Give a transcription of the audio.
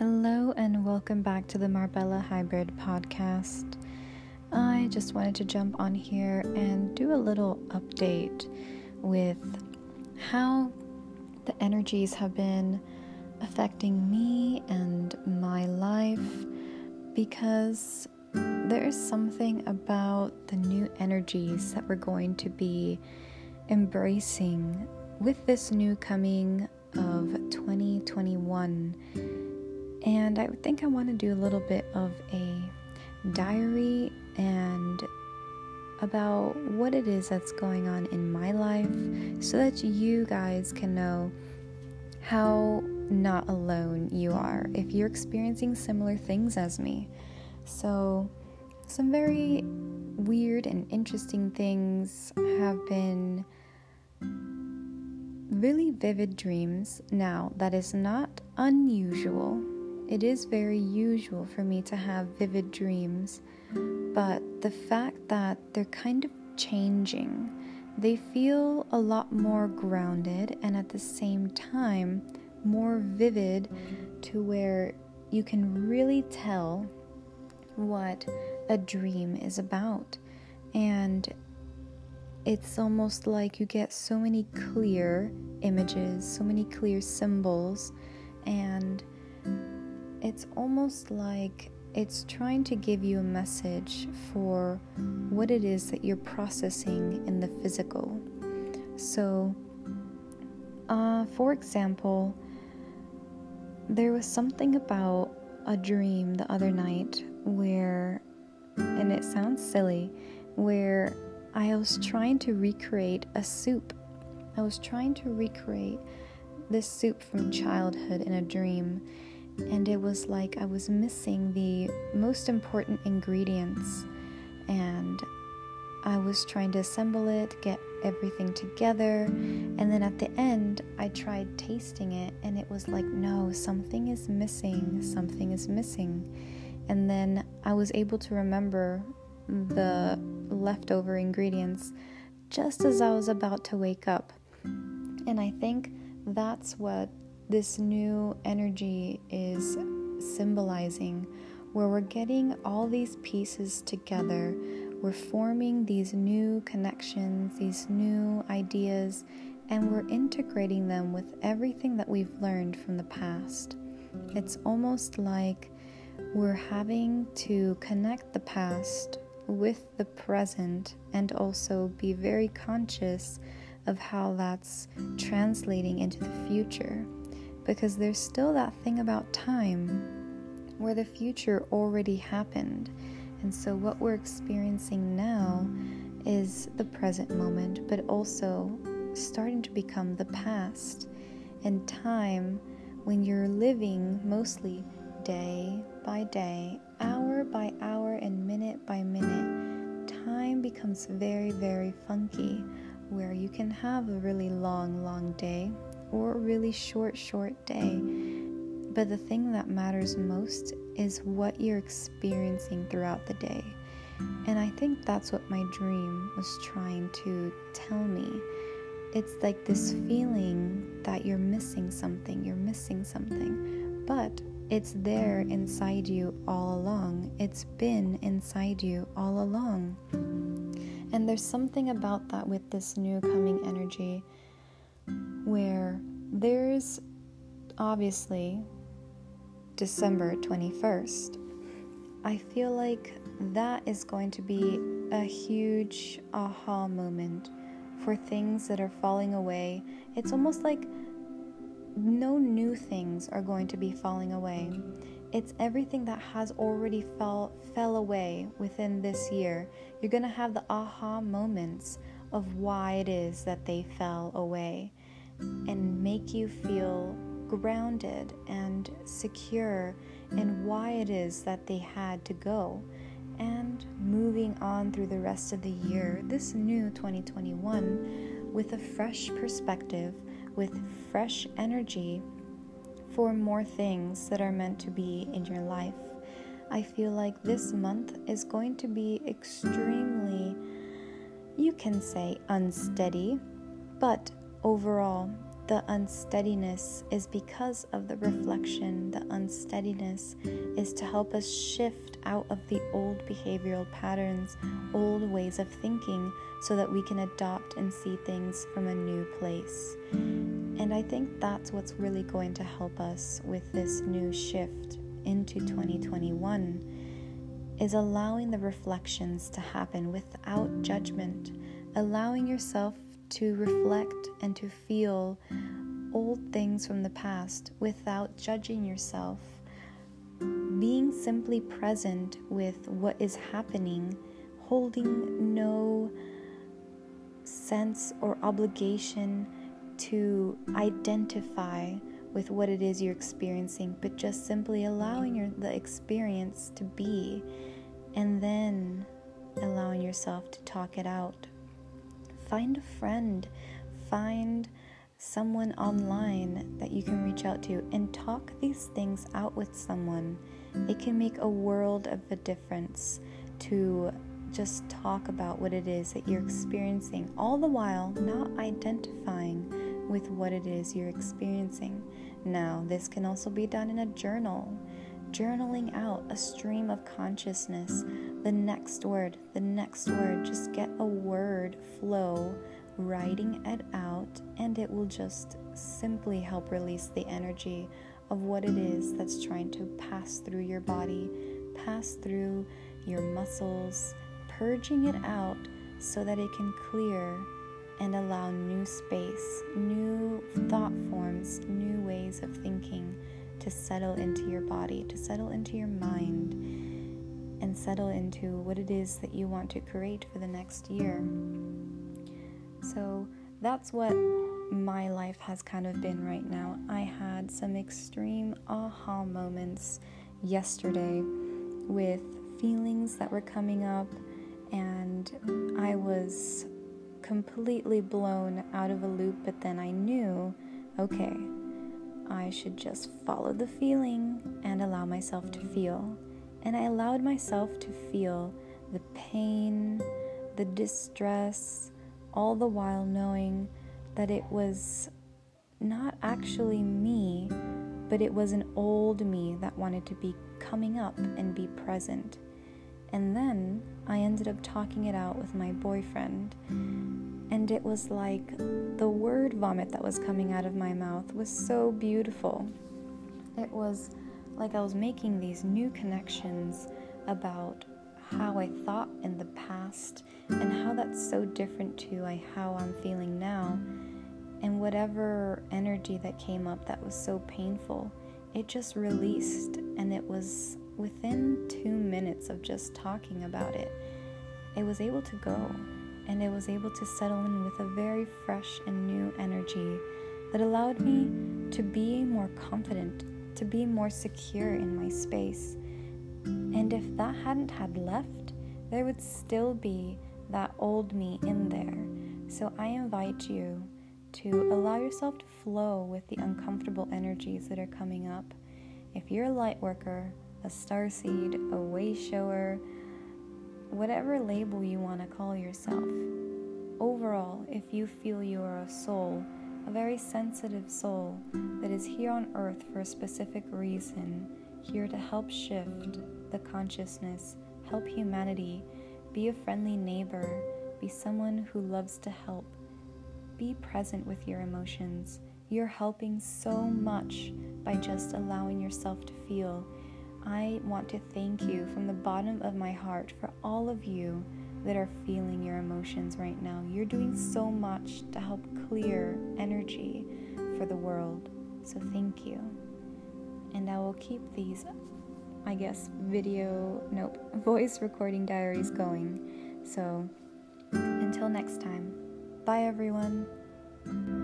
Hello, and welcome back to the Marbella Hybrid podcast. I just wanted to jump on here and do a little update with how the energies have been affecting me and my life because there is something about the new energies that we're going to be embracing with this new coming of 2021 and I think I want to do a little bit of a diary and about what it is that's going on in my life so that you guys can know how not alone you are if you're experiencing similar things as me. So, some very weird and interesting things have been really vivid dreams. Now, that is not unusual it is very usual for me to have vivid dreams, but the fact that they're kind of changing, they feel a lot more grounded and at the same time more vivid to where you can really tell what a dream is about. And it's almost like you get so many clear images, so many clear symbols, and it's almost like it's trying to give you a message for what it is that you're processing in the physical. So, uh, for example, there was something about a dream the other night where, and it sounds silly, where I was trying to recreate a soup. I was trying to recreate this soup from childhood in a dream and it was like I was missing the most important ingredients, and I was trying to assemble it, get everything together, and then at the end, I tried tasting it, and it was like, no, something is missing, something is missing. And then I was able to remember the leftover ingredients just as I was about to wake up. And I think that's what this new energy is symbolizing, where we're getting all these pieces together. We're forming these new connections, these new ideas, and we're integrating them with everything that we've learned from the past. It's almost like we're having to connect the past with the present and also be very conscious of how that's translating into the future because there's still that thing about time where the future already happened. And so, what we're experiencing now is the present moment, but also starting to become the past. And time, when you're living mostly day by day, hour by hour, and minute by minute, time becomes very, very funky where you can have a really long, long day or a really short, short day. But the thing that matters most is what you're experiencing throughout the day. And I think that's what my dream was trying to tell me. It's like this feeling that you're missing something, you're missing something, but it's there inside you all along. It's been inside you all along. And there's something about that with this new coming energy where there's obviously December 21st. I feel like that is going to be a huge aha moment for things that are falling away. It's almost like no new things are going to be falling away. It's everything that has already fell fell away within this year. You're going to have the aha moments of why it is that they fell away and make you feel grounded and secure in why it is that they had to go. And moving on through the rest of the year, this new 2021, with a fresh perspective, with fresh energy for more things that are meant to be in your life. I feel like this month is going to be extremely, you can say, unsteady, but overall, the unsteadiness is because of the reflection. The unsteadiness is to help us shift out of the old behavioral patterns, old ways of thinking, so that we can adopt and see things from a new place. And I think that's what's really going to help us with this new shift into 2021 is allowing the reflections to happen without judgment, allowing yourself to reflect and to feel old things from the past without judging yourself. Being simply present with what is happening, holding no sense or obligation to identify with what it is you're experiencing, but just simply allowing your, the experience to be and then allowing yourself to talk it out find a friend, find someone online that you can reach out to and talk these things out with someone. It can make a world of a difference to just talk about what it is that you're experiencing, all the while not identifying with what it is you're experiencing. Now, this can also be done in a journal journaling out a stream of consciousness, the next word, the next word. Just get a word flow, writing it out, and it will just simply help release the energy of what it is that's trying to pass through your body, pass through your muscles, purging it out so that it can clear and allow new space, new thought forms, new ways of thinking to settle into your body, to settle into your mind, and settle into what it is that you want to create for the next year. So that's what my life has kind of been right now. I had some extreme aha moments yesterday with feelings that were coming up, and I was completely blown out of a loop, but then I knew okay, I should just follow the feeling and allow myself to feel. And I allowed myself to feel the pain, the distress, all the while knowing that it was not actually me, but it was an old me that wanted to be coming up and be present. And then I ended up talking it out with my boyfriend. And it was like the word vomit that was coming out of my mouth was so beautiful. It was like I was making these new connections about how I thought in the past and how that's so different to how I'm feeling now. And whatever energy that came up that was so painful, it just released and it was within two minutes of just talking about it, it was able to go and it was able to settle in with a very fresh and new energy that allowed me to be more confident, to be more secure in my space. And if that hadn't had left, there would still be that old me in there. So I invite you to allow yourself to flow with the uncomfortable energies that are coming up. If you're a light worker, a star seed, a way shower, whatever label you want to call yourself. Overall, if you feel you are a soul, a very sensitive soul that is here on earth for a specific reason, here to help shift the consciousness, help humanity, be a friendly neighbor, be someone who loves to help, be present with your emotions. You're helping so much by just allowing yourself to feel I want to thank you from the bottom of my heart for all of you that are feeling your emotions right now. You're doing so much to help clear energy for the world. So thank you. And I will keep these, I guess, video, nope, voice recording diaries going. So until next time, bye everyone.